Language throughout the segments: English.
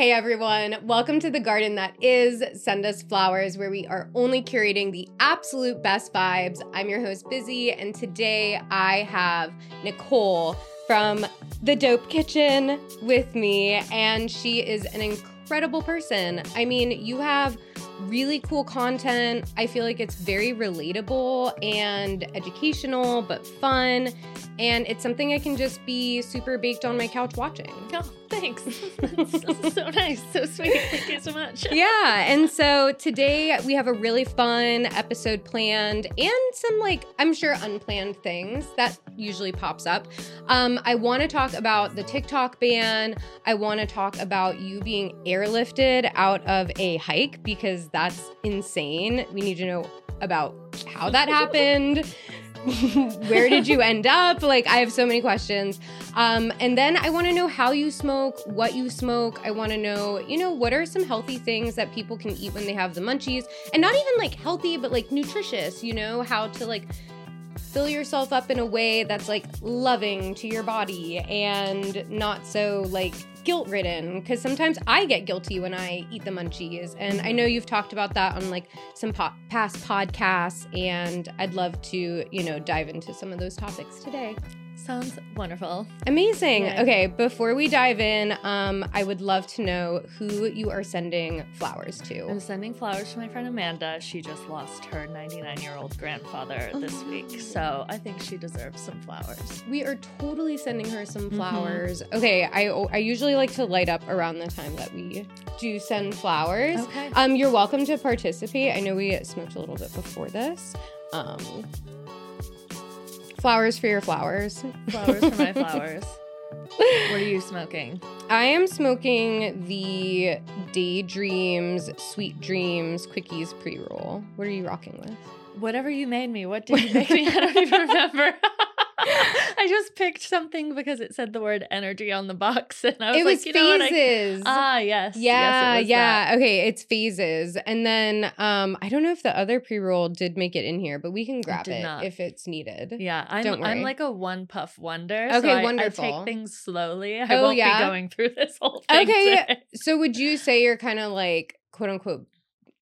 Hey everyone, welcome to the garden that is Send Us Flowers, where we are only curating the absolute best vibes. I'm your host, Busy, and today I have Nicole from The Dope Kitchen with me, and she is an incredible person. I mean, you have really cool content. I feel like it's very relatable and educational, but fun. And it's something I can just be super baked on my couch watching. Oh, thanks. That's so nice. So sweet. Thank you so much. Yeah. And so today we have a really fun episode planned and some, like, I'm sure unplanned things that usually pops up. Um, I want to talk about the TikTok ban. I want to talk about you being airlifted out of a hike because that's insane. We need to know about how that happened. where did you end up? Like, I have so many questions. Um, and then I want to know how you smoke, what you smoke. I want to know, you know, what are some healthy things that people can eat when they have the munchies? And not even like healthy, but like nutritious, you know, how to like fill yourself up in a way that's like loving to your body and not so like guilt ridden because sometimes I get guilty when I eat the munchies. And I know you've talked about that on like some po- past podcasts, and I'd love to, you know, dive into some of those topics today. Sounds wonderful. Amazing. Yeah. Okay, before we dive in, um, I would love to know who you are sending flowers to. I'm sending flowers to my friend Amanda. She just lost her 99 year old grandfather this oh. week, so I think she deserves some flowers. We are totally sending her some mm-hmm. flowers. Mm-hmm. Okay, I I usually like to light up around the time that we do send flowers. Okay. Um, you're welcome to participate. I know we smoked a little bit before this. Um, Flowers for your flowers. Flowers for my flowers. what are you smoking? I am smoking the Daydreams Sweet Dreams Quickies pre roll. What are you rocking with? Whatever you made me. What did you make me? I don't even remember. I just picked something because it said the word energy on the box, and I was it like, was you phases. Know I, ah, yes, yeah, yes, yeah. That. Okay, it's phases, and then um, I don't know if the other pre roll did make it in here, but we can grab it, it if it's needed. Yeah, I'm don't worry. I'm like a one puff wonder. Okay, so I, wonderful. I take things slowly. I oh, won't yeah? be going through this whole thing. Okay, today. so would you say you're kind of like quote unquote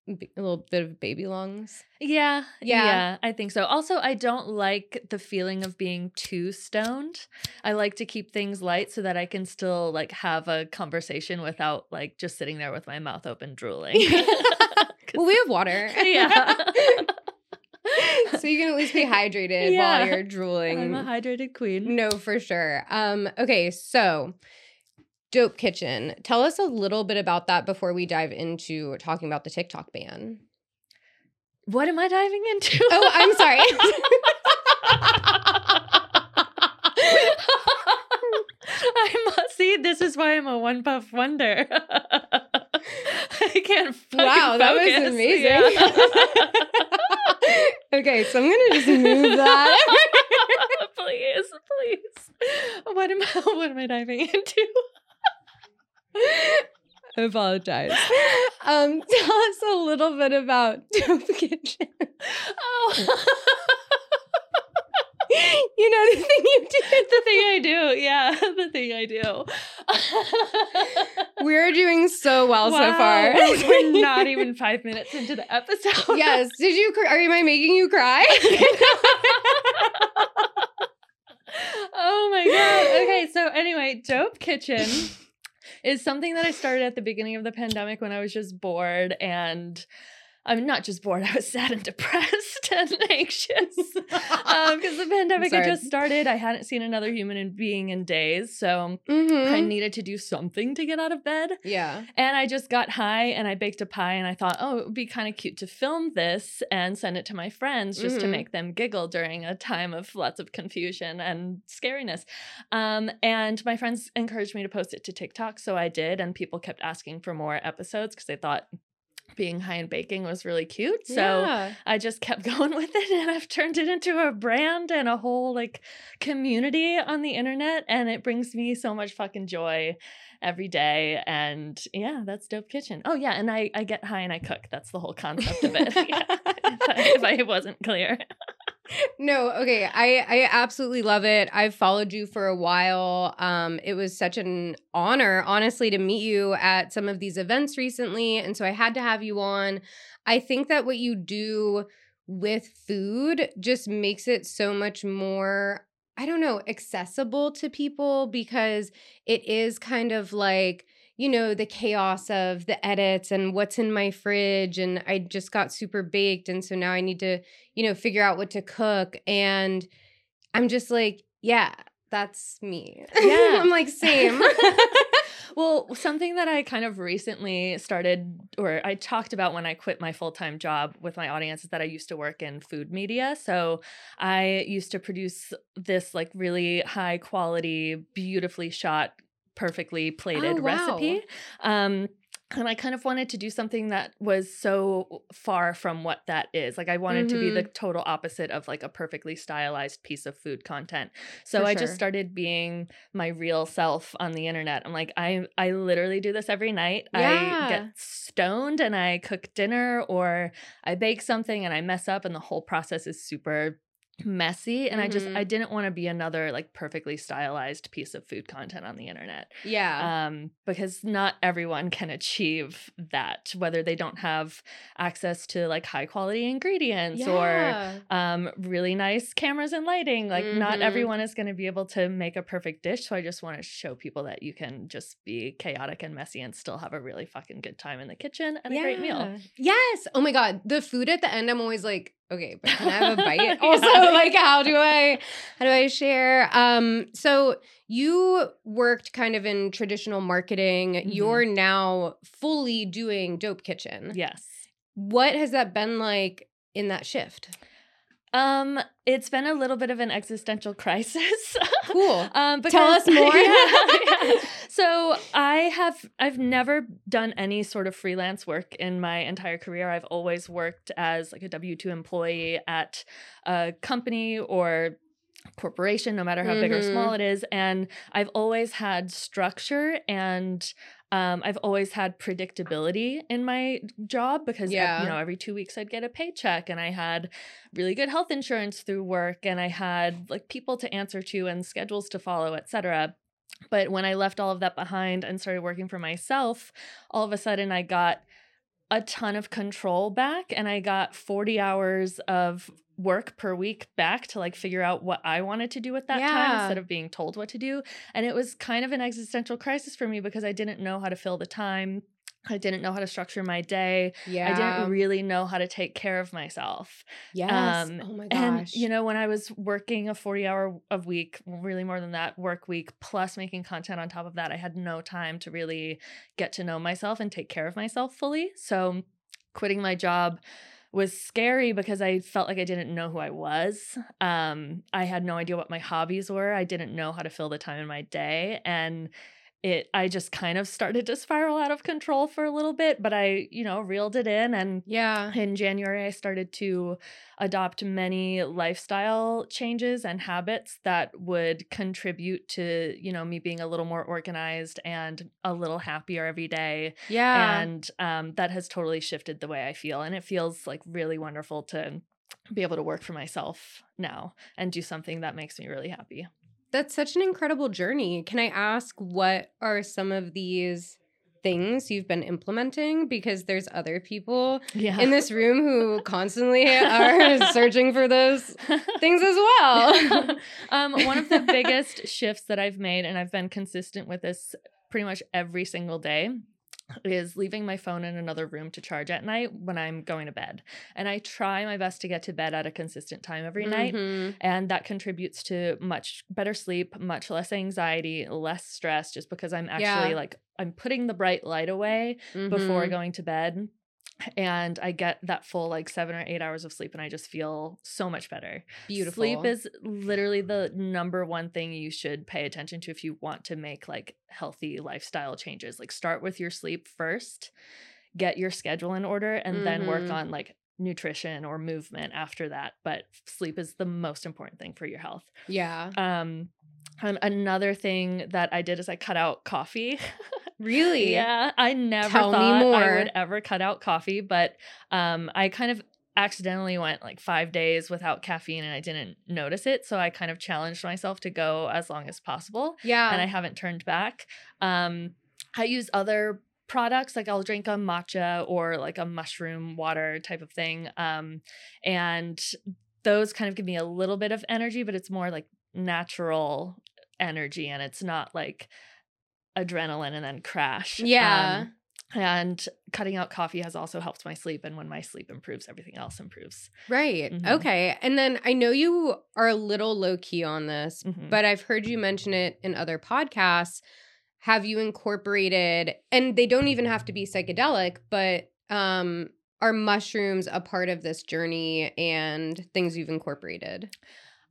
a little bit of baby lungs. Yeah, yeah, yeah, I think so. Also, I don't like the feeling of being too stoned. I like to keep things light so that I can still like have a conversation without like just sitting there with my mouth open drooling. well, we have water. Yeah. so you can at least be hydrated yeah. while you're drooling. I'm a hydrated queen. No, for sure. Um, okay, so Dope Kitchen. Tell us a little bit about that before we dive into talking about the TikTok ban. What am I diving into? Oh, I'm sorry. I must see. This is why I'm a one puff wonder. I can't. Wow, that focus. was amazing. Yeah. okay, so I'm gonna just move that. please, please. What am I? What am I diving into? I apologize. Um, tell us a little bit about Dope Kitchen. Oh. you know the thing you do. The thing I do, yeah, the thing I do. We're doing so well wow. so far. We're not even five minutes into the episode. Yes. Did you? Are you? Am I making you cry? oh my god. Okay. So anyway, Dope Kitchen is something that I started at the beginning of the pandemic when I was just bored and I'm not just bored, I was sad and depressed and anxious because um, the pandemic had just started. I hadn't seen another human being in days. So mm-hmm. I needed to do something to get out of bed. Yeah. And I just got high and I baked a pie and I thought, oh, it would be kind of cute to film this and send it to my friends just mm-hmm. to make them giggle during a time of lots of confusion and scariness. Um, and my friends encouraged me to post it to TikTok. So I did. And people kept asking for more episodes because they thought being high in baking was really cute. So yeah. I just kept going with it and I've turned it into a brand and a whole like community on the internet and it brings me so much fucking joy every day and yeah, that's Dope Kitchen. Oh yeah, and I I get high and I cook. That's the whole concept of it. yeah, if, I, if I wasn't clear. No, okay. I I absolutely love it. I've followed you for a while. Um, it was such an honor, honestly, to meet you at some of these events recently, and so I had to have you on. I think that what you do with food just makes it so much more I don't know, accessible to people because it is kind of like you know, the chaos of the edits and what's in my fridge. And I just got super baked. And so now I need to, you know, figure out what to cook. And I'm just like, yeah, that's me. Yeah. I'm like, same. well, something that I kind of recently started, or I talked about when I quit my full time job with my audience, is that I used to work in food media. So I used to produce this like really high quality, beautifully shot perfectly plated oh, wow. recipe. Um, and I kind of wanted to do something that was so far from what that is. Like I wanted mm-hmm. to be the mm-hmm. total opposite of like a perfectly stylized piece of food content. So For I sure. just started being my real self on the internet. I'm like I I literally do this every night. Yeah. I get stoned and I cook dinner or I bake something and I mess up and the whole process is super messy and mm-hmm. i just i didn't want to be another like perfectly stylized piece of food content on the internet yeah um because not everyone can achieve that whether they don't have access to like high quality ingredients yeah. or um really nice cameras and lighting like mm-hmm. not everyone is going to be able to make a perfect dish so i just want to show people that you can just be chaotic and messy and still have a really fucking good time in the kitchen and yeah. a great meal yes oh my god the food at the end i'm always like okay, but can I have a bite? also, like how do I how do I share? Um, so you worked kind of in traditional marketing. Mm-hmm. You're now fully doing Dope Kitchen. Yes. What has that been like in that shift? Um, it's been a little bit of an existential crisis. Cool. um, because, Tell us more. yeah, yeah. So I have I've never done any sort of freelance work in my entire career. I've always worked as like a W two employee at a company or corporation, no matter how mm-hmm. big or small mm-hmm. it is. And I've always had structure and um, I've always had predictability in my job because yeah. you know every two weeks I'd get a paycheck and I had really good health insurance through work and I had like people to answer to and schedules to follow, etc. But when I left all of that behind and started working for myself, all of a sudden I got a ton of control back and I got 40 hours of work per week back to like figure out what I wanted to do at that yeah. time instead of being told what to do. And it was kind of an existential crisis for me because I didn't know how to fill the time. I didn't know how to structure my day. Yeah. I didn't really know how to take care of myself. Yes. Um, oh my gosh. And, you know, when I was working a 40 hour a week, really more than that work week, plus making content on top of that, I had no time to really get to know myself and take care of myself fully. So quitting my job was scary because I felt like I didn't know who I was. Um, I had no idea what my hobbies were. I didn't know how to fill the time in my day. And it I just kind of started to spiral out of control for a little bit, but I, you know, reeled it in and yeah. In January I started to adopt many lifestyle changes and habits that would contribute to, you know, me being a little more organized and a little happier every day. Yeah. And um, that has totally shifted the way I feel and it feels like really wonderful to be able to work for myself now and do something that makes me really happy. That's such an incredible journey. Can I ask what are some of these things you've been implementing because there's other people yeah. in this room who constantly are searching for those things as well. um, one of the biggest shifts that I've made, and I've been consistent with this pretty much every single day, is leaving my phone in another room to charge at night when I'm going to bed. And I try my best to get to bed at a consistent time every mm-hmm. night. And that contributes to much better sleep, much less anxiety, less stress, just because I'm actually yeah. like, I'm putting the bright light away mm-hmm. before going to bed and I get that full like seven or eight hours of sleep, and I just feel so much better. Beautiful. Sleep is literally the number one thing you should pay attention to if you want to make like healthy lifestyle changes. Like, start with your sleep first, get your schedule in order, and mm-hmm. then work mm-hmm. on like nutrition or movement after that. But sleep is the most important thing for your health. Yeah. Um, and another thing that I did is I cut out coffee. Really? yeah. I never Tell thought I would ever cut out coffee, but um, I kind of accidentally went like five days without caffeine and I didn't notice it. So I kind of challenged myself to go as long as possible. Yeah. And I haven't turned back. Um, I use other products like I'll drink a matcha or like a mushroom water type of thing. Um, and those kind of give me a little bit of energy, but it's more like natural energy and it's not like adrenaline and then crash. Yeah. Um, and cutting out coffee has also helped my sleep. And when my sleep improves, everything else improves. Right. Mhm. Okay. And then I know you are a little low key on this, Mhm. but I've heard you mention it in other podcasts. Have you incorporated, and they don't even have to be psychedelic, but um, are mushrooms a part of this journey and things you've incorporated?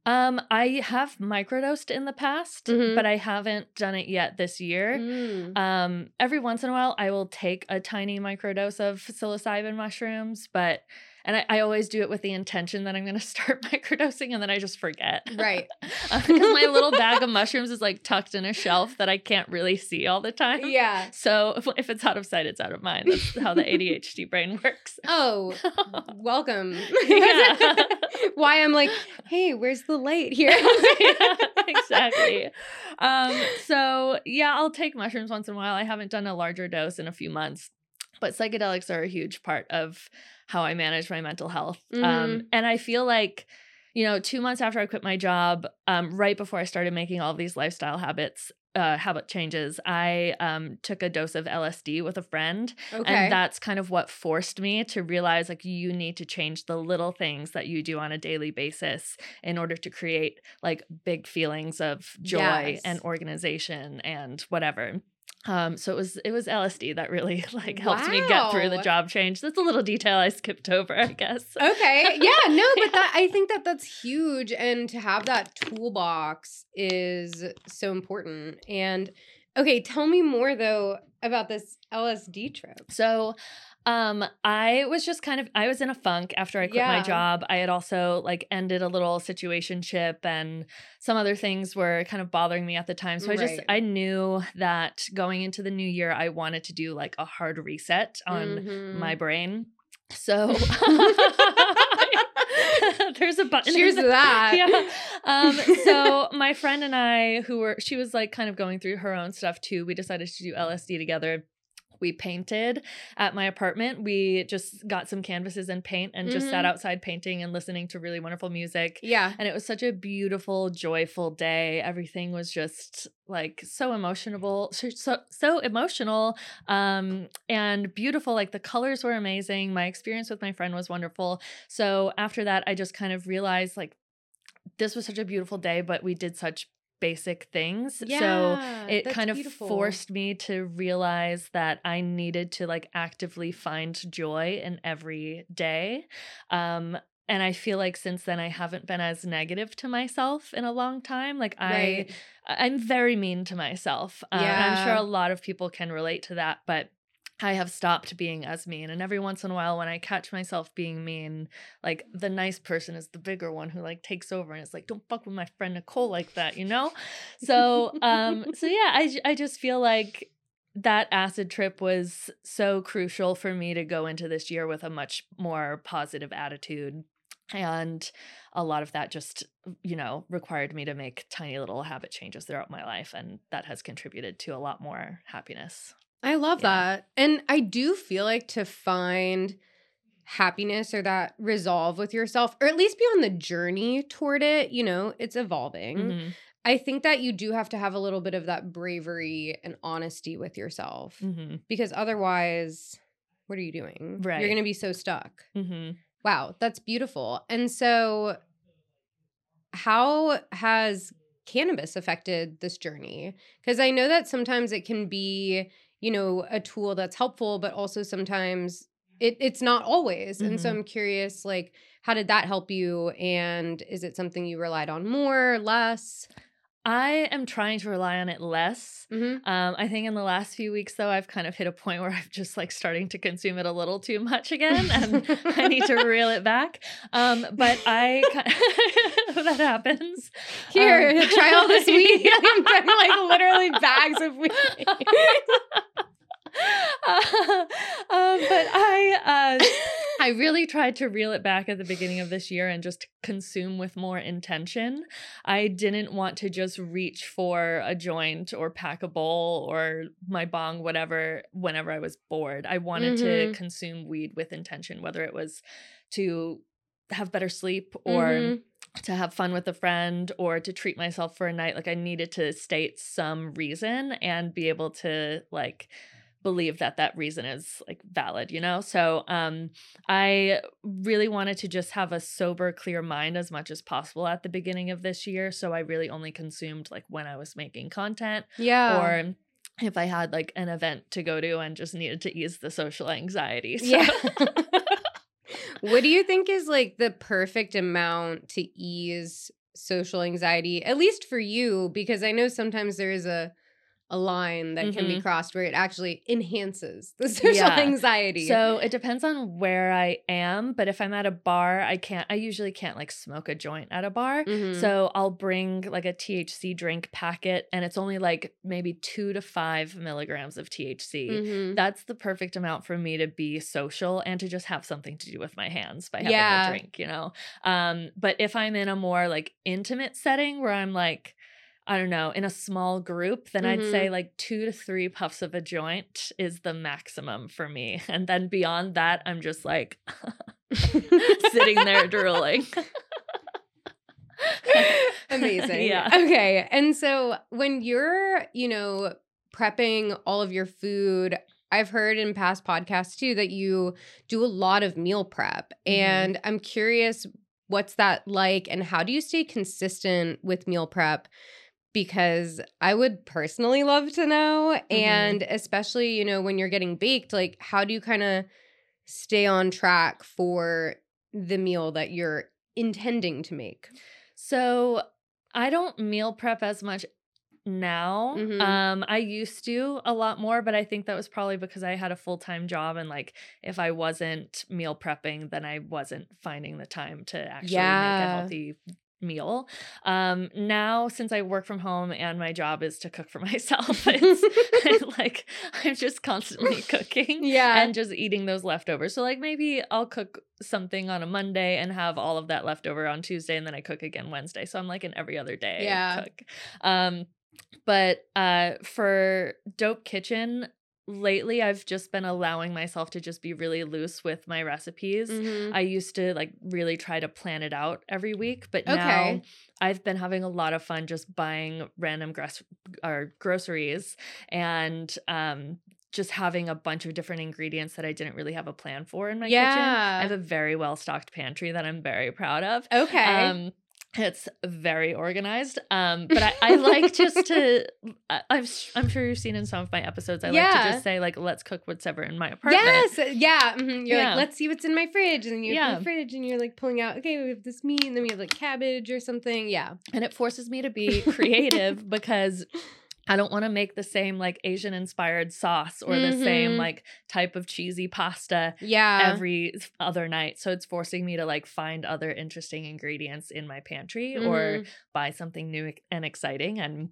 Um, I have microdosed in the past, Mhm. but I haven't done it yet this year. Mm. Um, every once in a while, I will take a tiny microdose of psilocybin mushrooms, but and I, I always do it with the intention that I'm going to start microdosing, and then I just forget. Right. Because my little bag of mushrooms is like tucked in a shelf that I can't really see all the time. Yeah. So if, if it's out of sight, it's out of mind. That's how the ADHD brain works. Oh, welcome. Why I'm like, hey, where's the light here? Yeah, exactly. Um, so yeah, I'll take mushrooms once in a while. I haven't done a larger dose in a few months, but psychedelics are a huge part of how I manage my mental health. Um, Mhm. and I feel like, you know, two months after I quit my job, um, right before I started making all these lifestyle habits, uh, habit changes, I um, took a dose of LSD with a friend. Okay. And that's kind of what forced me to realize like you need to change the little things that you do on a daily basis in order to create like big feelings of joy Yes. and organization and whatever. Um, so it was it was LSD that really like helped me get through the job change. That's a little detail I skipped over, I guess. okay. Yeah, no, but that I think that that's huge and to have that toolbox is so important. And okay, tell me more though about this LSD trip. So um I was just kind of I was in a funk after I quit my job. I had also like ended a little situationship and some other things were kind of bothering me at the time. So I just I knew that going into the new year I wanted to do like a hard reset on Mhm. my brain. So there's a button. Cheers to that. yeah. Um, so my friend and I, who were, she was like kind of going through her own stuff too. We decided to do LSD together. We painted at my apartment. We just got some canvases and paint and just sat Mhm. outside painting and listening to really wonderful music. Yeah. And it was such a beautiful, joyful day. Everything was just like so emotional, so so, so emotional, um, and beautiful. Like the colors were amazing. My experience with my friend was wonderful. So after that, I just kind of realized like this was such a beautiful day, but we did such basic things. so it kind of beautiful. forced me to realize that I needed to like actively find joy in every day. Um, and I feel like since then I haven't been as negative to myself in a long time. Like I Right. I'm very mean to myself. Um, and I'm sure a lot of people can relate to that, but I have stopped being as mean. And every once in a while when I catch myself being mean, like the nice person is the bigger one who like takes over and it's like, don't fuck with my friend Nicole like that, you know? So um so yeah, I, I just feel like that acid trip was so crucial for me to go into this year with a much more positive attitude. And a lot of that just, you know, required me to make tiny little habit changes throughout my life. And that has contributed to a lot more happiness. I love Yeah. that. And I do feel like to find happiness or that resolve with yourself, or at least be on the journey toward it, you know, it's evolving. Mhm. I think that you do have to have a little bit of that bravery and honesty with yourself Mhm. because otherwise, what are you doing? Right. You're going to be so stuck. Mhm. Wow, that's beautiful. And so, how has cannabis affected this journey? Because I know that sometimes it can be, you know, a tool that's helpful, but also sometimes it, it's not always. And so Mhm. I'm curious, like, how did that help you? And is it something you relied on more, less? I am trying to rely on it less. Mm-hmm. Um, I think in the last few weeks, though, I've kind of hit a point where I'm just like starting to consume it a little too much again, and I need to reel it back. Um, but I ki- that happens. Here, Um, try all this weed. yeah. I'm like literally bags of weed. Uh, um, but I, uh, I really tried to reel it back at the beginning of this year and just consume with more intention. I didn't want to just reach for a joint or pack a bowl or my bong, whatever, whenever I was bored. I wanted Mhm. to consume weed with intention, whether it was to have better sleep or Mhm. to have fun with a friend or to treat myself for a night. Like I needed to state some reason and be able to like believe that that reason is like valid you know so um i really wanted to just have a sober clear mind as much as possible at the beginning of this year so i really only consumed like when i was making content Yeah. or if i had like an event to go to and just needed to ease the social anxiety so. Yeah. what do you think is like the perfect amount to ease social anxiety, at least for you? Because I know sometimes there is a a line that can be Mhm. crossed where it actually enhances the social Yeah. anxiety. So it depends on where I am, but if I'm at a bar, I can't I usually can't like smoke a joint at a bar. Mhm. So I'll bring like a THC drink packet and it's only like maybe 2 to 5 milligrams of THC. Mhm. That's the perfect amount for me to be social and to just have something to do with my hands by having Yeah. a drink, you know. Um but if I'm in a more like intimate setting where I'm like I don't know, in a small group, then I'd Mm-hmm. say like two to three puffs of a joint is the maximum for me. And then beyond that, I'm just like sitting there drooling. Amazing. Yeah. Okay. And so when you're, you know, prepping all of your food, I've heard in past podcasts too that you do a lot of meal prep. Mhm. And I'm curious what's that like and how do you stay consistent with meal prep? Because I would personally love to know. And especially, you know, when you're getting baked, like how do you kind of stay on track for the meal that you're intending to make? So I don't meal prep as much now. Mhm. Um, I used to a lot more, but I think that was probably because I had a full time job and like if I wasn't meal prepping, then I wasn't finding the time to actually make a healthy meal. Um, now since I work from home and my job is to cook for myself, it's like I'm just constantly cooking Yeah. and just eating those leftovers. So like maybe I'll cook something on a Monday and have all of that left over on Tuesday and then I cook again Wednesday. So I'm like an every other day Yeah. cook. Um but uh for Dope Kitchen lately I've just been allowing myself to just be really loose with my recipes. Mhm. I used to like really try to plan it out every week, but Okay. now I've been having a lot of fun just buying random gros- or groceries and um just having a bunch of different ingredients that I didn't really have a plan for in my kitchen. Yeah. I have a very well stocked pantry that I'm very proud of. Okay. Um, it's very organized. Um, but I, I like just to. I, I'm s- I'm sure you've seen in some of my episodes. I like to just say like, let's cook whatever in my apartment. Yes. uh, Yeah. mhm. You're Yeah. like, let's see what's in my fridge. And then you open Yeah. the fridge and you're like pulling out, okay, we have this meat and then we have like cabbage or something. Yeah. and it forces me to be creative because I don't want to make the same like Asian inspired sauce or the same Mhm. like type of cheesy pasta Yeah. every other night. So it's forcing me to like find other interesting ingredients in my pantry or Mhm. buy something new and exciting and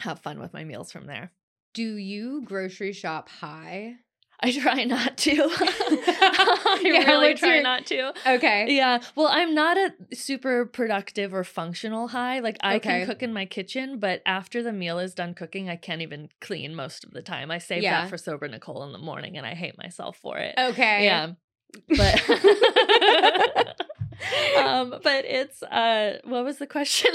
have fun with my meals from there. do you grocery shop high? I try not to. I Yeah, really try your- not to. Okay. Yeah. Well, I'm not a super productive or functional high. Like I Okay. can cook in my kitchen, but after the meal is done cooking, I can't even clean most of the time. I save Yeah. that for sober Nicole in the morning and I hate myself for it. Okay. Yeah. But um but it's uh what was the question?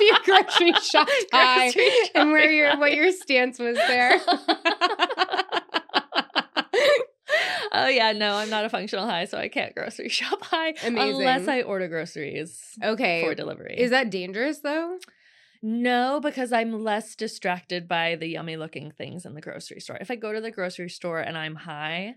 your grocery shop high Grocery and where your what your stance was there. Oh yeah, no, I'm not a functional high, so I can't grocery shop high Amazing. unless I order groceries okay. for delivery. Is that dangerous though? no, because I'm less distracted by the yummy looking things in the grocery store. If I go to the grocery store and I'm high,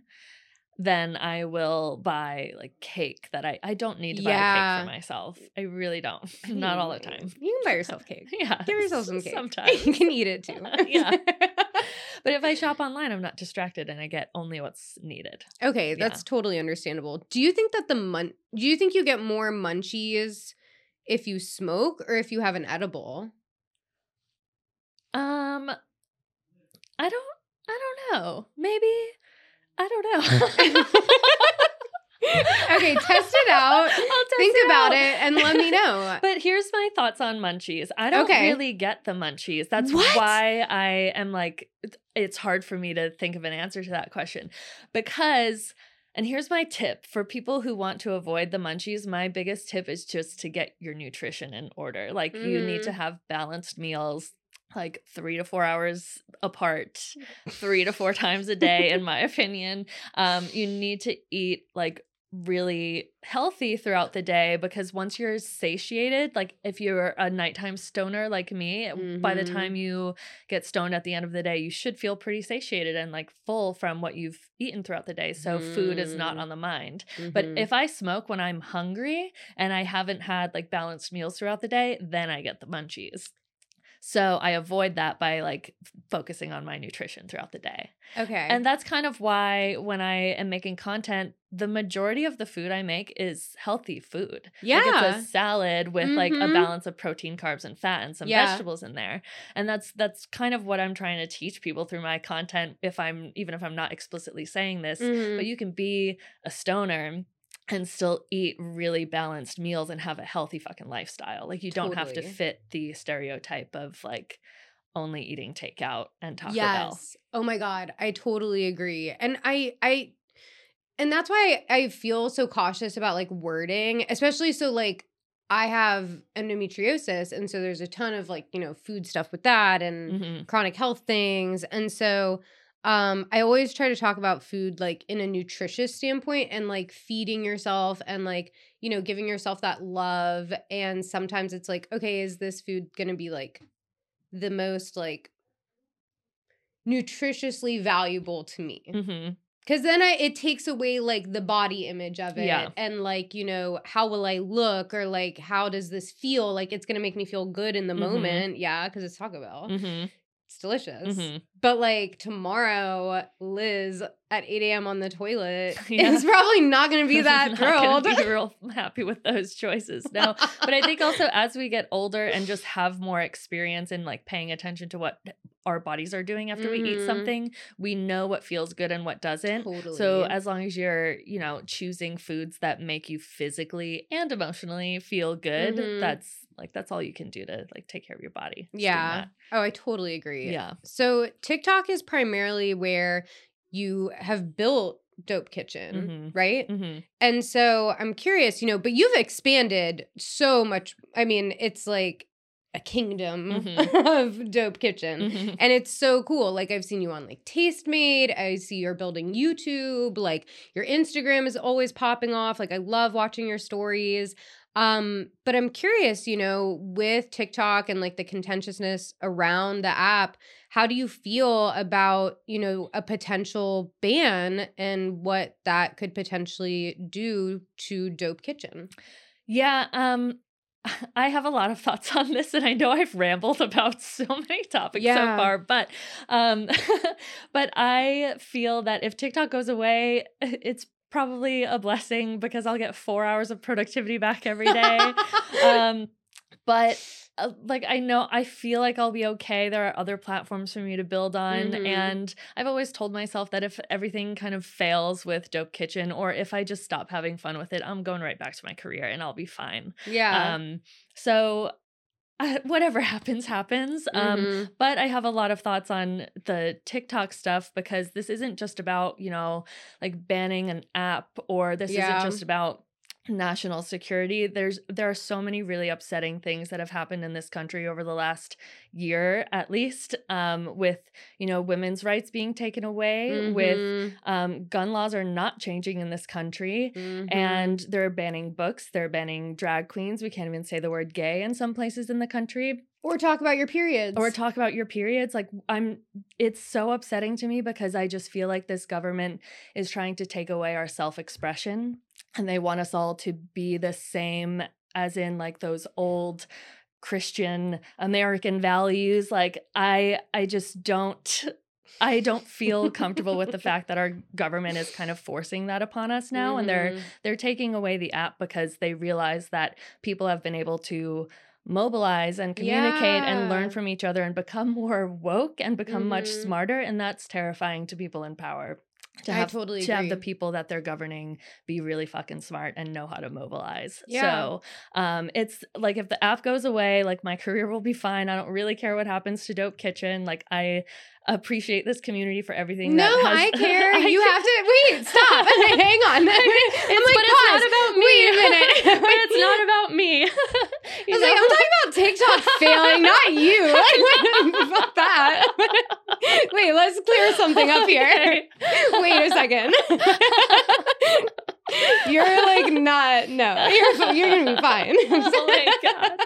then I will buy like cake that I I don't need to buy a cake for myself. I really don't. Not all the time. You can buy yourself cake. Yeah. Give yourself some cake. Sometimes. you can eat it too. Yeah. But if I shop online, I'm not distracted and I get only what's needed. Okay, that's totally understandable. Do you think that the mun do you think you get more munchies if you smoke or if you have an edible? Um I don't I don't know. Maybe I don't know. okay, test it out. Think it about out. it and let me know. But here's my thoughts on munchies. I don't Okay. really get the munchies. That's What? why I am like, it's hard for me to think of an answer to that question. Because, and here's my tip for people who want to avoid the munchies, my biggest tip is just to get your nutrition in order. Like, you need to Mm. have balanced meals. Like three to four hours apart, three to four times a day, in my opinion. Um, you need to eat like really healthy throughout the day because once you're satiated, like if you're a nighttime stoner like me, by the time you get stoned at the end of the day, you should feel pretty satiated and like full from what you've eaten throughout the day. So food is not Mm. on the mind. But Mhm. if I smoke when I'm hungry and I haven't had like balanced meals throughout the day, then I get the munchies. So I avoid that by like focusing on my nutrition throughout the day. okay. And that's kind of why when I am making content, the majority of the food I make is healthy food. Like yeah. it's a salad with like a Mhm. balance of protein, carbs, and fat and some Yeah. vegetables in there. And that's that's kind of what I'm trying to teach people through my content if I'm even if I'm not explicitly saying this. Mhm. But you can be a stoner and still eat really balanced meals and have a healthy fucking lifestyle. Like you don't have to fit the stereotype of like only eating takeout and Taco Bell. yes. Oh my god, I totally agree. And I I and that's why I feel so cautious about like wording, especially so like I have endometriosis and so there's a ton of like, you know, food stuff with that and Mhm. chronic health things. And so um I always try to talk about food like in a nutritious standpoint and like feeding yourself and like, you know, giving yourself that love and sometimes it's like, okay, is this food going to be like the most like nutritiously valuable to me? Mhm. Cuz then I it takes away like the body image of it Yeah. and like, you know, how will I look or like how does this feel? Like it's going to make me feel good in the Mhm. moment. Yeah, cuz it's Taco Bell. Mhm. It's delicious. Mhm. But like tomorrow, Liz at 8 a.m. on the toilet Yeah. is probably not going to be that thrilled. Be real happy with those choices. No, but I think also as we get older and just have more experience in like paying attention to what our bodies are doing after we eat Mhm. something, we know what feels good and what doesn't. totally. So as long as you're, you know, choosing foods that make you physically and emotionally feel good, Mhm. that's like that's all you can do to like take care of your body. Yeah. Oh, I totally agree. Yeah. So TikTok is primarily where you have built Dope Kitchen, Mhm. right? hmm And so I'm curious, you know, but you've expanded so much. I mean, it's like a kingdom Mhm. of Dope Kitchen. hmm And it's so cool. Like I've seen you on like Tastemade. I see you're building YouTube. Like your Instagram is always popping off. Like I love watching your stories. Um, but I'm curious, you know, with TikTok and like the contentiousness around the app, how do you feel about, you know, a potential ban and what that could potentially do to Dope Kitchen? Yeah, um I have a lot of thoughts on this and I know I've rambled about so many topics Yeah. so far, but um but I feel that if TikTok goes away, it's probably a blessing because I'll get 4 hours of productivity back every day. um but uh, like I know I feel like I'll be okay. There are other platforms for me to build on Mhm. and I've always told myself that if everything kind of fails with Dope Kitchen or if I just stop having fun with it, I'm going right back to my career and I'll be fine. yeah. Um so uh, whatever happens happens. Um Mhm. but I have a lot of thoughts on the TikTok stuff because this isn't just about, you know, like banning an app or this Yeah. isn't just about national security. There's there are so many really upsetting things that have happened in this country over the last year at least um with, you know, women's rights being taken away, with Mhm. um gun laws are not changing in this country Mhm. and they're banning books, they're banning drag queens. We can't even say the word gay in some places in the country or talk about your periods. or talk about your periods like i'm it's so upsetting to me because i just feel like this government is trying to take away our self-expression and they want us all to be the same as in like those old christian american values like i i just don't I don't feel comfortable with the fact that our government is kind of forcing that upon us now and they're Mhm. they're taking away the app because they realize that people have been able to mobilize and communicate and learn from each other and become more woke and become much Mhm. smarter and that's terrifying to people in power to I have totally to have the people that they're governing be really fucking smart and know how to mobilize. Yeah. So um it's like if the app goes away, like my career will be fine. I don't really care what happens to Dope Kitchen. Like I appreciate this community for everything. No, that has- I care. I you care. have to wait. Stop. Hang on. It's, I'm like, but it's not about me. Wait a minute. but it's not about me. I was like. I'm talking about TikTok failing, not you. Fuck that. Wait, let's clear something up here. Okay. Wait a second. You're like not. No, you're you're gonna be fine. oh my god.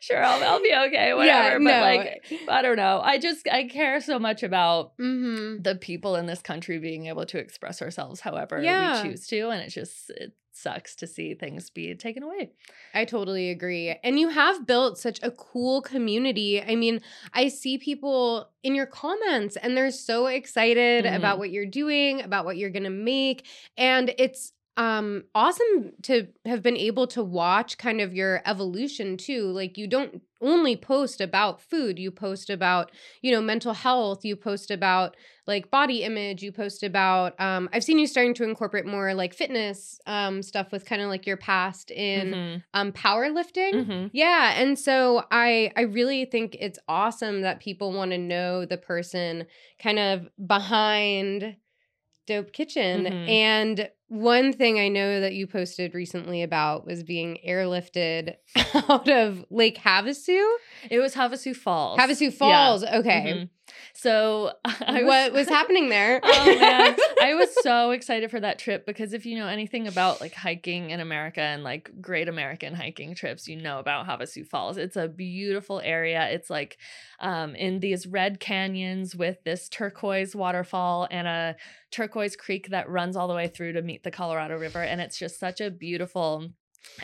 sure, I'll, I'll be okay. Whatever. Yeah, but no. like, I don't know. I just I care so much about hmm the people in this country being able to express ourselves however Yeah. we choose to, and it's just it sucks to see things be taken away. I totally agree. And you have built such a cool community. I mean, I see people in your comments and they're so excited Mhm. about what you're doing, about what you're going to make, and it's um awesome to have been able to watch kind of your evolution too. Like you don't only post about food, you post about, you know, mental health, you post about like body image, you post about um I've seen you starting to incorporate more like fitness um stuff with kind of like your past in Mhm. um powerlifting. Mhm. Yeah, and so I I really think it's awesome that people want to know the person kind of behind Dope Kitchen. Mhm. And one thing I know that you posted recently about was being airlifted out of Lake Havasu. It was Havasu Falls. Havasu Yeah. Falls. Okay. Mhm. So I was, what was happening there? oh man, I was so excited for that trip because if you know anything about like hiking in America and like great American hiking trips, you know about Havasu Falls. It's a beautiful area. It's like um, in these red canyons with this turquoise waterfall and a turquoise creek that runs all the way through to meet the Colorado River, and it's just such a beautiful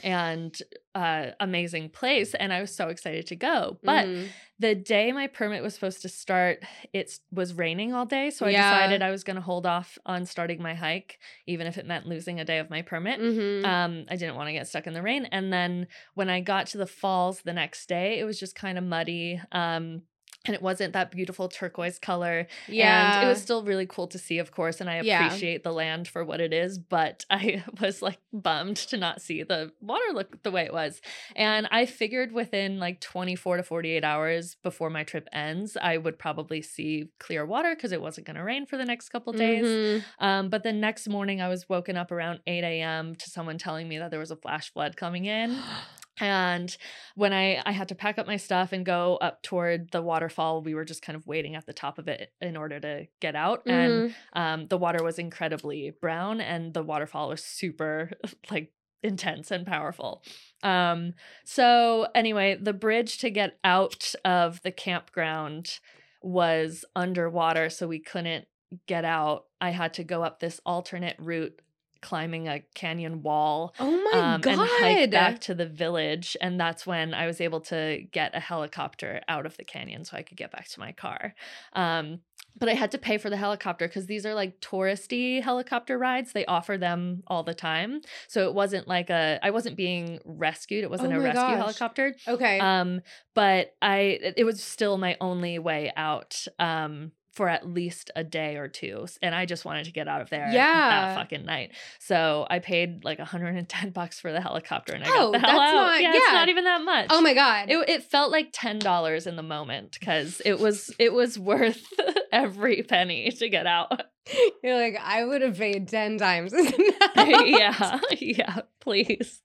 and uh, amazing place and i was so excited to go but Mhm. the day my permit was supposed to start, it was raining all day. So I Yeah. decided I was going to hold off on starting my hike, even if it meant losing a day of my permit. Mhm. Um, I didn't want to get stuck in the rain. And then when I got to the falls the next day, it was just kind of muddy. Um, and it wasn't that beautiful turquoise color. yeah. And it was still really cool to see, of course. And I Yeah. appreciate the land for what it is, but I was like bummed to not see the water look the way it was. And I figured within like 24 to 48 hours before my trip ends, I would probably see clear water because it wasn't going to rain for the next couple days. Mhm. Um, but the next morning, I was woken up around 8 a.m. to someone telling me that there was a flash flood coming in. And when I, I had to pack up my stuff and go up toward the waterfall, we were just kind of waiting at the top of it in order to get out. And Mhm. um, the water was incredibly brown, and the waterfall was super like intense and powerful. Um, so anyway, the bridge to get out of the campground was underwater, so we couldn't get out. I had to go up this alternate route climbing a canyon wall Oh my um, god. and hike back to the village. And that's when I was able to get a helicopter out of the canyon so I could get back to my car. Um, but I had to pay for the helicopter because these are like touristy helicopter rides. They offer them all the time. So it wasn't like a, I wasn't being rescued. It wasn't Oh a rescue gosh. helicopter. okay. Um, but I, it- it was still my only way out. Um, for at least a day or two. And I just wanted to get out of there Yeah. that fucking night. So I paid like 110 bucks for the helicopter and I Oh, got the hell that's out. not- yeah, it's not even that much. oh my god. It, it felt like ten dollars in the moment because it was it was worth every penny to get out. You're like, I would have paid 10 times. yeah, yeah, please.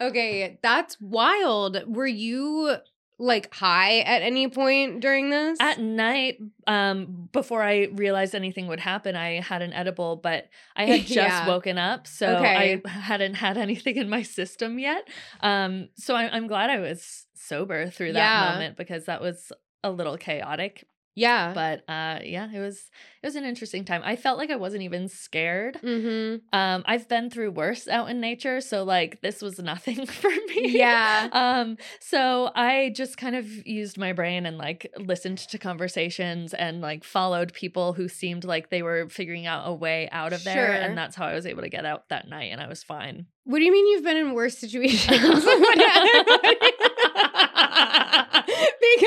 okay, that's wild. Were you like high at any point during this? At night, um, before I realized anything would happen, I had an edible, but I had just Yeah. woken up, so Okay. I hadn't had anything in my system yet. Um, so I, I'm glad I was sober through that Yeah. moment because that was a little chaotic. Yeah. But uh, yeah, it was it was an interesting time. I felt like I wasn't even scared. mm-hmm. Um, I've been through worse out in nature, so like this was nothing for me. Yeah. um, so I just kind of used my brain and like listened to conversations and like followed people who seemed like they were figuring out a way out of there, Sure. and that's how I was able to get out that night, and I was fine. What do you mean you've been in worse situations?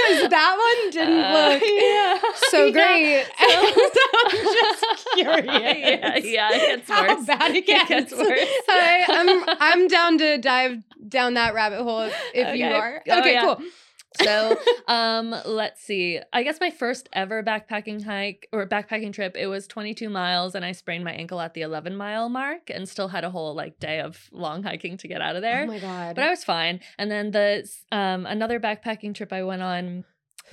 because that one didn't Uh, look yeah. so Yeah. great. I'm just curious. Yeah, yeah, it gets How worse. bad it It gets. gets worse. Hi, I'm I'm down to dive down that rabbit hole if, if you Okay. are. Oh, Okay, yeah. cool. So, um, let's see. I guess my first ever backpacking hike or backpacking trip, it was 22 miles, and I sprained my ankle at the 11 mile mark, and still had a whole like day of long hiking to get out of there. Oh my god. but I was fine. And then the um another backpacking trip I went on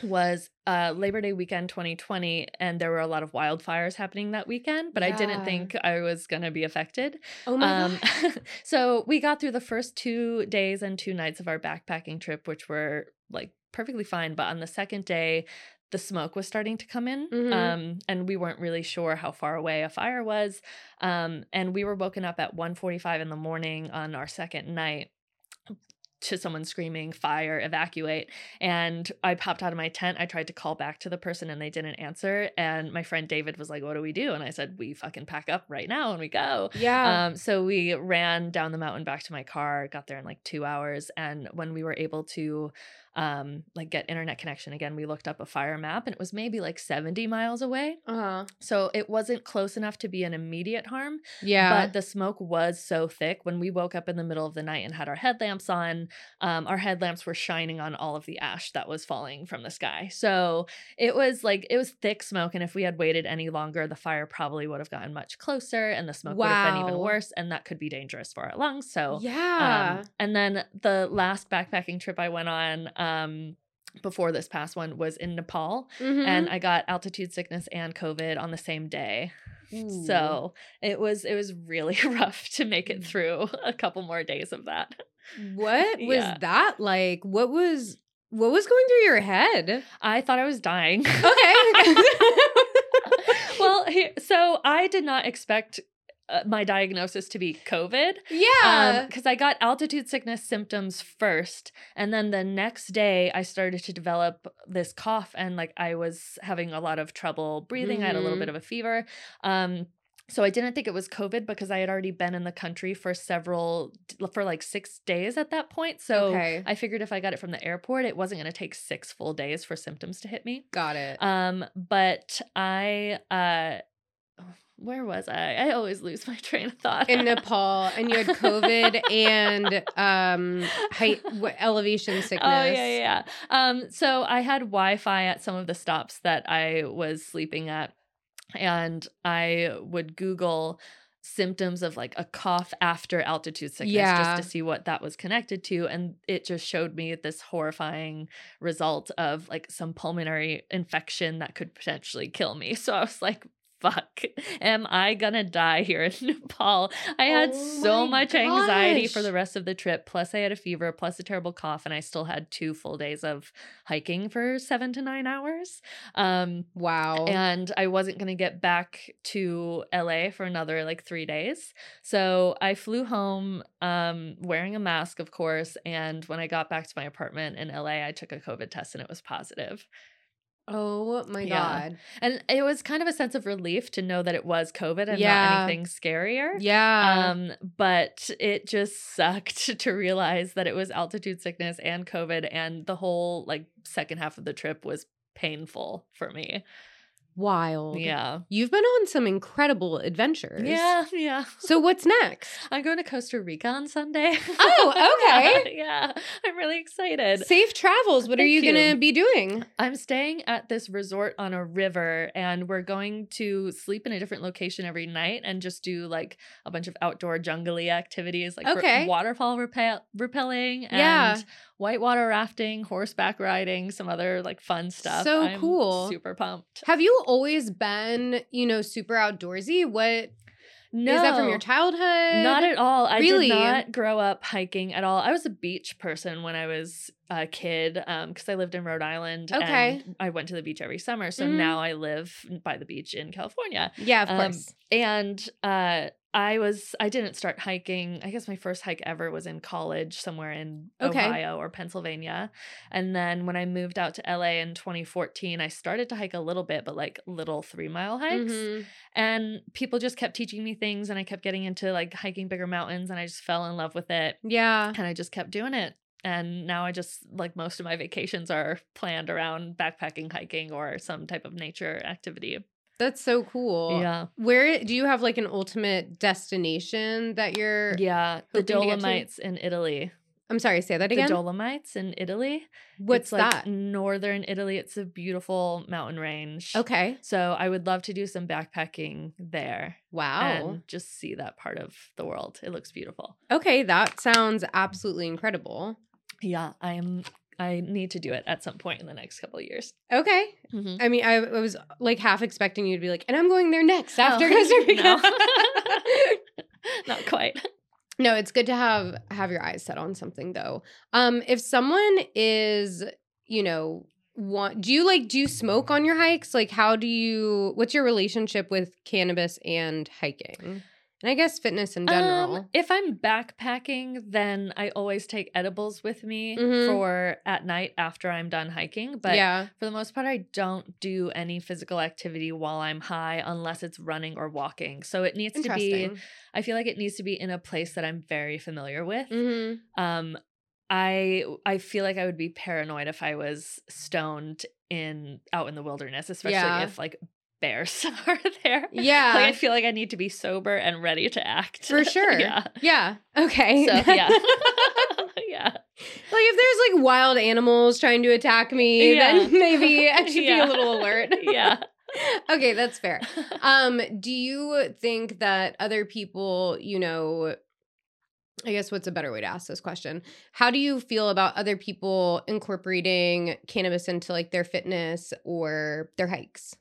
was uh Labor Day weekend 2020 and there were a lot of wildfires happening that weekend but I didn't think I was going to be affected. oh my Um god. so we got through the first 2 days and 2 nights of our backpacking trip which were like perfectly fine but on the second day the smoke was starting to come in Mhm. um and we weren't really sure how far away a fire was um and we were woken up at 1:45 in the morning on our second night to someone screaming fire evacuate and i popped out of my tent i tried to call back to the person and they didn't answer and my friend david was like what do we do and i said we fucking pack up right now and we go Yeah. um, so we ran down the mountain back to my car, got there in like two hours. And when we were able to um like get internet connection again, we looked up a fire map and it was maybe like 70 miles away. uh-huh. So it wasn't close enough to be an immediate harm, Yeah. but the smoke was so thick when we woke up in the middle of the night and had our headlamps on, um, our headlamps were shining on all of the ash that was falling from the sky. So it was like it was thick smoke, and if we had waited any longer, the fire probably would have gotten much closer, and the smoke would have been even worse, and that could be dangerous for our lungs. So yeah. um, and then the last backpacking trip I went on. Um, before this past one was in Nepal, Mhm. and I got altitude sickness and COVID on the same day. Ooh. So it was it was really rough to make it Mm. through a couple more days of that. what was Yeah. that like? What was what was going through your head? I thought I was dying. Okay. well, here, so I did not expect uh, my diagnosis to be COVID. yeah. because I got altitude sickness symptoms first, and then the next day I started to develop this cough, and like I was having a lot of trouble breathing. I had a little Mhm. bit of a fever. Um, so I didn't think it was COVID because I had already been in the country for several for like six days at that point. So okay. I figured if I got it from the airport, it wasn't going to take six full days for symptoms to hit me. Got it. Um, but I uh where was I? I always lose my train of thought. in Nepal, and you had COVID and um height elevation sickness. Oh yeah, yeah, yeah. Um, so I had Wi-Fi at some of the stops that I was sleeping at, and I would Google symptoms of like a cough after altitude sickness Yeah. just to see what that was connected to and it just showed me this horrifying result of like some pulmonary infection that could potentially kill me so i was like fuck am i gonna die here in nepal i had Oh so much anxiety for the rest of the trip plus i had a fever plus a terrible cough and i still had two full days of hiking for seven to nine hours um Wow. and I wasn't to get back to LA for another like 3 days. So I flew home um wearing a mask of course and when I got back to my apartment in LA I took a COVID test and it was positive. Oh my Yeah. god. And it was kind of a sense of relief to know that it was COVID and Yeah. not anything scarier. Yeah. Um, but it just sucked to realize that it was altitude sickness and COVID, and the whole like second half of the trip was painful for me. Wild. Yeah. You've been on some incredible adventures. Yeah, yeah. So what's next? I'm going to Costa Rica on Sunday. Oh, okay. yeah, I'm really excited. Safe travels. What are you, you. going to be doing? I'm staying at this resort on a river, and we're going to sleep in a different location every night and just do like a bunch of outdoor jungly activities, like r- Okay. waterfall rappel- rappelling and Yeah. Whitewater rafting, horseback riding, some other like fun stuff. So I'm cool. Super pumped. Have you always been, you know, super outdoorsy? What No, is that from your childhood? Not at all. I Really? did not grow up hiking at all. I was a beach person when I was a kid because I lived in Rhode Island. Okay. And I went to the beach every summer. So Mhm. now I live by the beach in California. Yeah, of Um, course. And uh, I was, I didn't start hiking. I guess my first hike ever was in college somewhere in Okay. Ohio or Pennsylvania. And then when I moved out to LA in 2014, I started to hike a little bit, but like little three mile hikes Mhm. and people just kept teaching me things and i kept getting into like hiking bigger mountains and i just fell in love with it Yeah. and i just kept doing it and now I just like most of my vacations are planned around backpacking, hiking, or some type of nature activity. That's so cool. Yeah. Where do you have like an ultimate destination that you're Yeah. The hoping to get to? Dolomites in Italy. I'm sorry, say that again. The Dolomites in Italy. What's it's like that? northern Italy. It's a beautiful mountain range. Okay. So I would love to do some backpacking there Wow. and just see that part of the world. It looks beautiful. okay, that sounds absolutely incredible. Yeah, I am. I need to do it at some point in the next couple of years. Okay. Mhm. I mean, I, I was like half expecting you to be like, and I'm going there next after Oh, Costa Rica. no. Not quite. No, it's good to have have your eyes set on something though. Um, if someone is, you know, want do you like do you smoke on your hikes? Like how do you what's your relationship with cannabis and hiking? And I guess fitness in general. Um, if I'm backpacking, then I always take edibles with me Mhm. for at night after I'm done hiking. But yeah. for the most part, I don't do any physical activity while I'm high unless it's running or walking. So it needs to be, I feel like it needs to be in a place that I'm very familiar with. hmm Um, I I feel like I would be paranoid if I was stoned in out in the wilderness, especially Yeah. if like bears are there. Yeah. Like I feel like I need to be sober and ready to act. For sure. yeah. Yeah. Okay. So yeah. yeah. Like if there's like wild animals trying to attack me, Yeah. then maybe I should Yeah. be a little alert. Yeah. okay, that's fair. Um, do you think that other people, you know, I guess what's a better way to ask this question? How do you feel about other people incorporating cannabis into like their fitness or their hikes?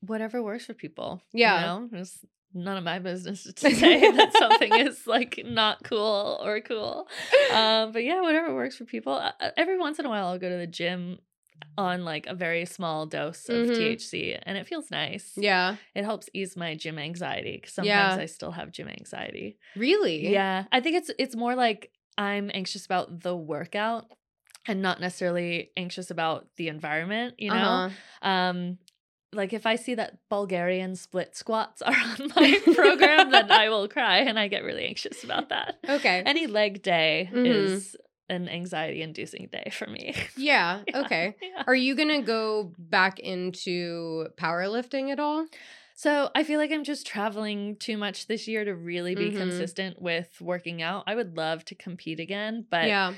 Whatever works for people. Yeah. You know, it's none of my business to say that something is like not cool or cool. Um, but yeah, whatever works for people. Uh, uh, Every once in a while, I'll go to the gym on like a very small dose of Mhm. THC, and it feels nice. Yeah. It helps ease my gym anxiety because sometimes Yeah. I still have gym anxiety. Really? Yeah, I think it's it's more like I'm anxious about the workout and not necessarily anxious about the environment. You know, Uh-huh. um, like if I see that Bulgarian split squats are on my program, then I will cry and I get really anxious about that. Okay. Any leg day Mhm. is an anxiety inducing day for me. yeah. Yeah. Okay. Yeah. Are you going to go back into powerlifting at all? So I feel like I'm just traveling too much this year to really be Mhm. consistent with working out. I would love to compete again, but yeah.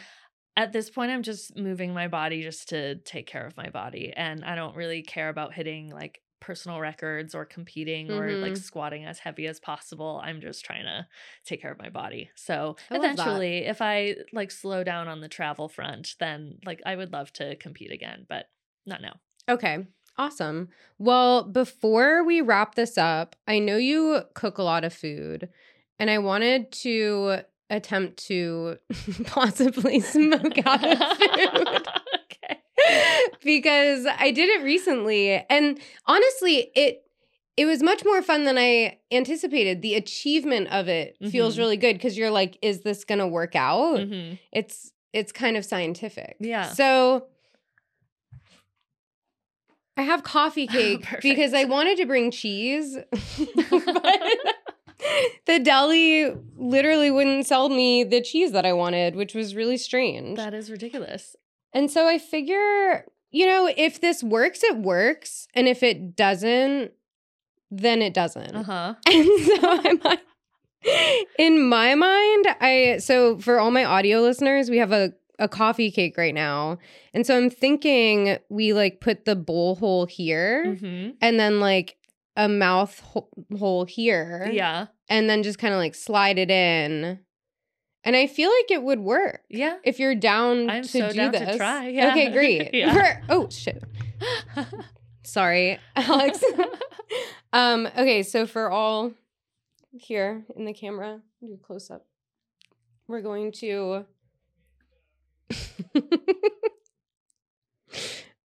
At this point i'm just moving my body just to take care of my body and i don't really care about hitting like personal records or competing or like Mhm. squatting as heavy as possible i'm just trying to take care of my body so I eventually if i like slow down on the travel front then like i would love to compete again but not now Okay. Awesome. Well, before we wrap this up, I know you cook a lot of food, and I wanted to attempt to possibly smoke out of food okay because I did it recently, and honestly, it it was much more fun than I anticipated. The achievement of it feels Mhm. really good because you're like, is this gonna work out? Mhm. It's it's kind of scientific. Yeah. So I have coffee cake because I wanted to bring cheese. but the deli literally wouldn't sell me the cheese that I wanted, which was really strange. that is ridiculous and so I figure, you know, if this works, it works. And if it doesn't, then it doesn't. uh-huh And so I'm like, in my mind, I so for all my audio listeners, we have a a coffee cake right now. And so I'm thinking we like put the bowl hole here hmm and then like a mouth ho- hole here. yeah And then just kind of like slide it in. And I feel like it would work yeah if you're down I'm to so do down to this. try, yeah. Okay, great. Yeah. For- oh shit. Sorry, Alex. um, okay, so for all here in the camera, do a close up. We're going to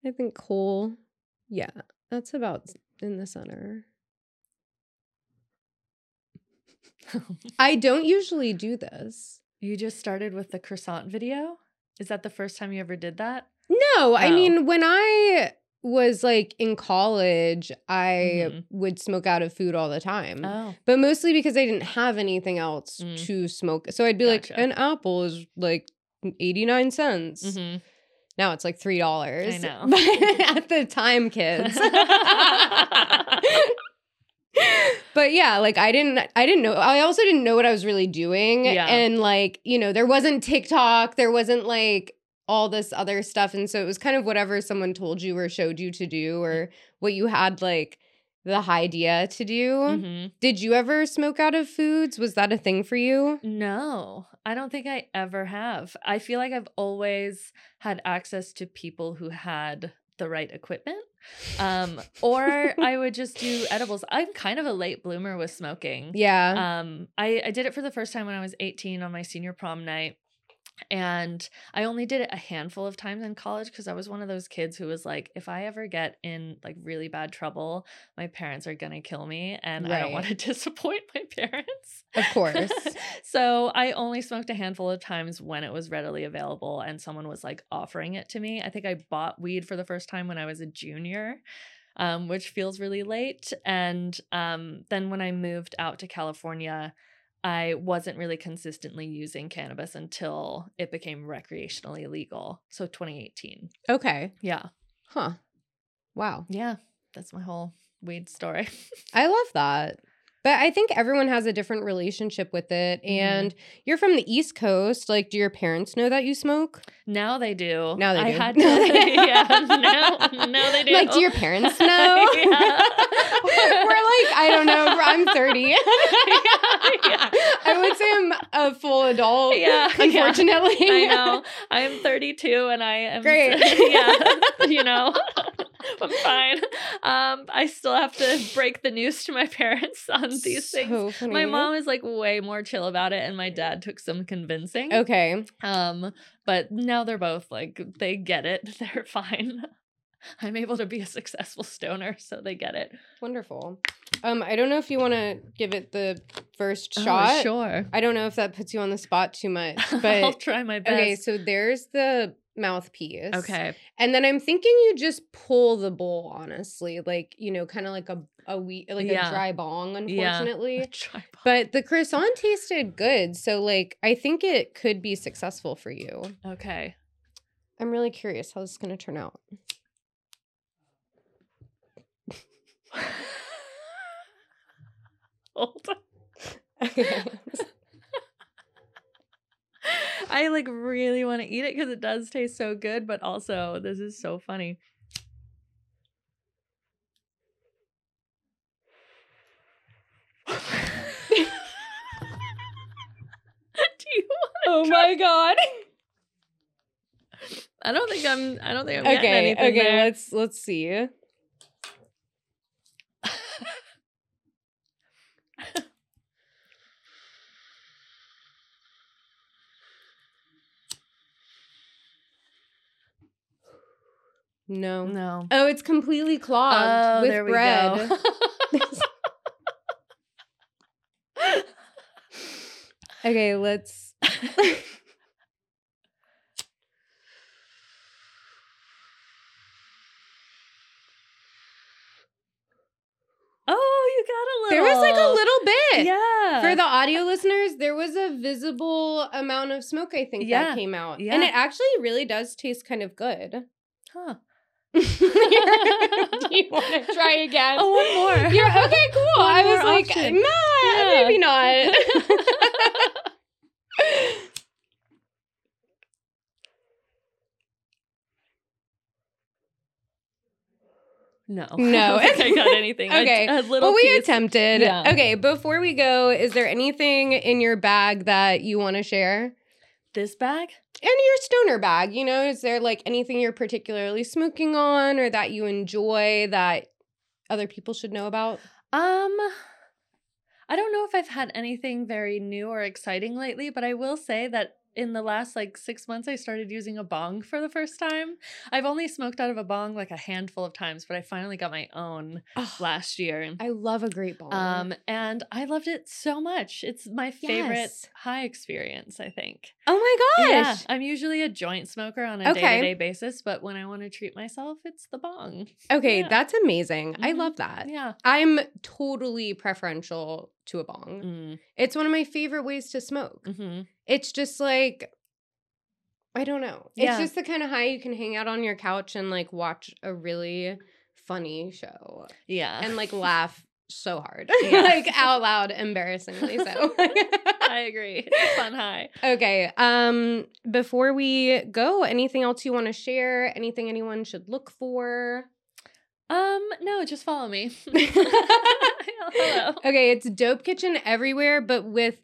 I think Cole. Yeah, that's about in the center. I don't usually do this. You just started with the croissant video? Is that the first time you ever did that? No, I Oh. mean when I was like in college, I Mhm. would smoke out of food all the time. Oh. but mostly because I didn't have anything else Mm. to smoke. So I'd be like, an apple is like 89 cents. Mhm. Now it's like $3. I know. But at the time, kids. but yeah, like I didn't I didn't know I also didn't know what I was really doing. Yeah. And like, you know, there wasn't TikTok, there wasn't like all this other stuff. And so it was kind of whatever someone told you or showed you to do or mm. what you had like the idea to do. Mhm. Did you ever smoke out of foods? Was that a thing for you? No, I don't think I ever have. I feel like I've always had access to people who had the right equipment. Um, or I would just do edibles. I'm kind of a late bloomer with smoking. Yeah. Um, I, I did it for the first time when I was 18 on my senior prom night. And I only did it a handful of times in college because I was one of those kids who was like, if I ever get in like really bad trouble, my parents are gonna kill me, and I don't want to disappoint my parents. Of course. so I only smoked a handful of times when it was readily available and someone was like offering it to me. I think I bought weed for the first time when I was a junior. Um, which feels really late. And um, then when I moved out to California, I wasn't really consistently using cannabis until it became recreationally legal. So 2018. okay. Yeah. Huh. Wow. Yeah. That's my whole weed story. I love that. But I think everyone has a different relationship with it. Mhm. And you're from the East Coast. Like, do your parents know that you smoke? now they do. Now they I do. had to. yeah. Now, now they do. Like, do your parents know? We're like, I don't know. I'm 30. yeah. I would say I'm a full adult. Yeah, yeah. Unfortunately. I know. I am 32 and I am Great. yeah, you know. I'm fine. Um, I still have to break the news to my parents on these things. Funny. My mom is like way more chill about it, and my dad took some convincing. Okay. Um, but now they're both like they get it. They're fine. I'm able to be a successful stoner, so they get it. Wonderful. Um, I don't know if you want to give it the first Oh, shot. sure. I don't know if that puts you on the spot too much, but I'll try my best. okay. So there's the mouthpiece. okay. And then I'm thinking you just pull the bowl, honestly, like you know, kind of like a a wheat, like Yeah. a dry bong, Yeah. unfortunately. Try But the croissant tasted good, so like I think it could be successful for you. Okay. I'm really curious how this is gonna turn out. Hold on. Okay. I like really want to eat it because it does taste so good, but also this is so funny. Do you oh my god. I don't think I'm I don't think I'm getting Okay, anything okay, there. let's let's see. No. No. Oh, it's completely clogged Oh, with there we bread. go. okay, let's oh, you got a little. There was like a little bit. Yeah. For the audio listeners, there was a visible amount of smoke, I think, Yeah, that came out. yeah. And it actually really does taste kind of good. Huh. Do you want to try again? Oh, one more. You're okay, cool. One I was like, option. nah, Yeah. maybe not. No. No. I don't think I got anything. Okay. a little well, we piece. attempted. Yeah. Okay, before we go, is there anything in your bag that you want to share? This bag? And your stoner bag, you know, is there like anything you're particularly smoking on or that you enjoy that other people should know about? Um, I don't know if I've had anything very new or exciting lately, but I will say that in the last like six months, I started using a bong for the first time. I've only smoked out of a bong like a handful of times, but I finally got my own last year. I love a great bong. Um, and I loved it so much. It's my favorite Yes. high experience, I think. oh my Yeah, gosh. I'm usually a joint smoker on a day to day basis, but when I want to treat myself, it's the bong. Okay, Yeah. that's amazing. I Mhm. love that. Yeah. I'm totally preferential to a bong. Mm, It's one of my favorite ways to smoke. hmm It's just like I don't know. Yeah. It's just the kind of high you can hang out on your couch and like watch a really funny show Yeah. and like laugh so hard, Yeah. like out loud, embarrassingly so. I agree. Fun high. okay. Um, before we go, anything else you want to share? Anything anyone should look for? Um, no, just follow me. Hello. Okay, it's Dope Kitchen everywhere, but with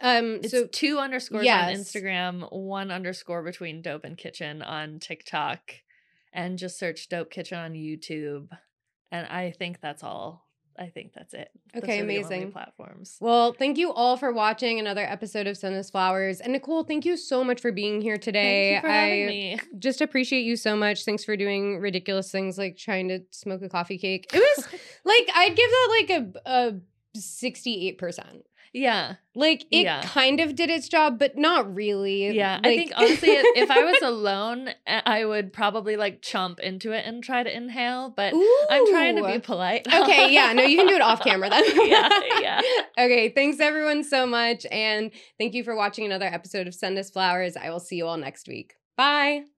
um. It's so two underscores Yes. on Instagram, one underscore between Dope and Kitchen on TikTok, and just search Dope Kitchen on YouTube. And I think that's all. I think that's it. Those Okay, are the only amazing. platforms. Well, thank you all for watching another episode of Send Us Flowers. And Nicole, thank you so much for being here today. Thank you for I having me. just appreciate you so much. Thanks for doing ridiculous things like trying to smoke a coffee cake. It was like I'd give that like a a 68%. Yeah, Like it Yeah. kind of did its job, but not really. yeah. I think honestly, if I was alone, I would probably like chomp into it and try to inhale. But I'm trying to be polite. Okay, yeah, no, you can do it off camera then. yeah, yeah. Okay, thanks everyone so much. And thank you for watching another episode of Send Us Flowers. I will see you all next week. Bye.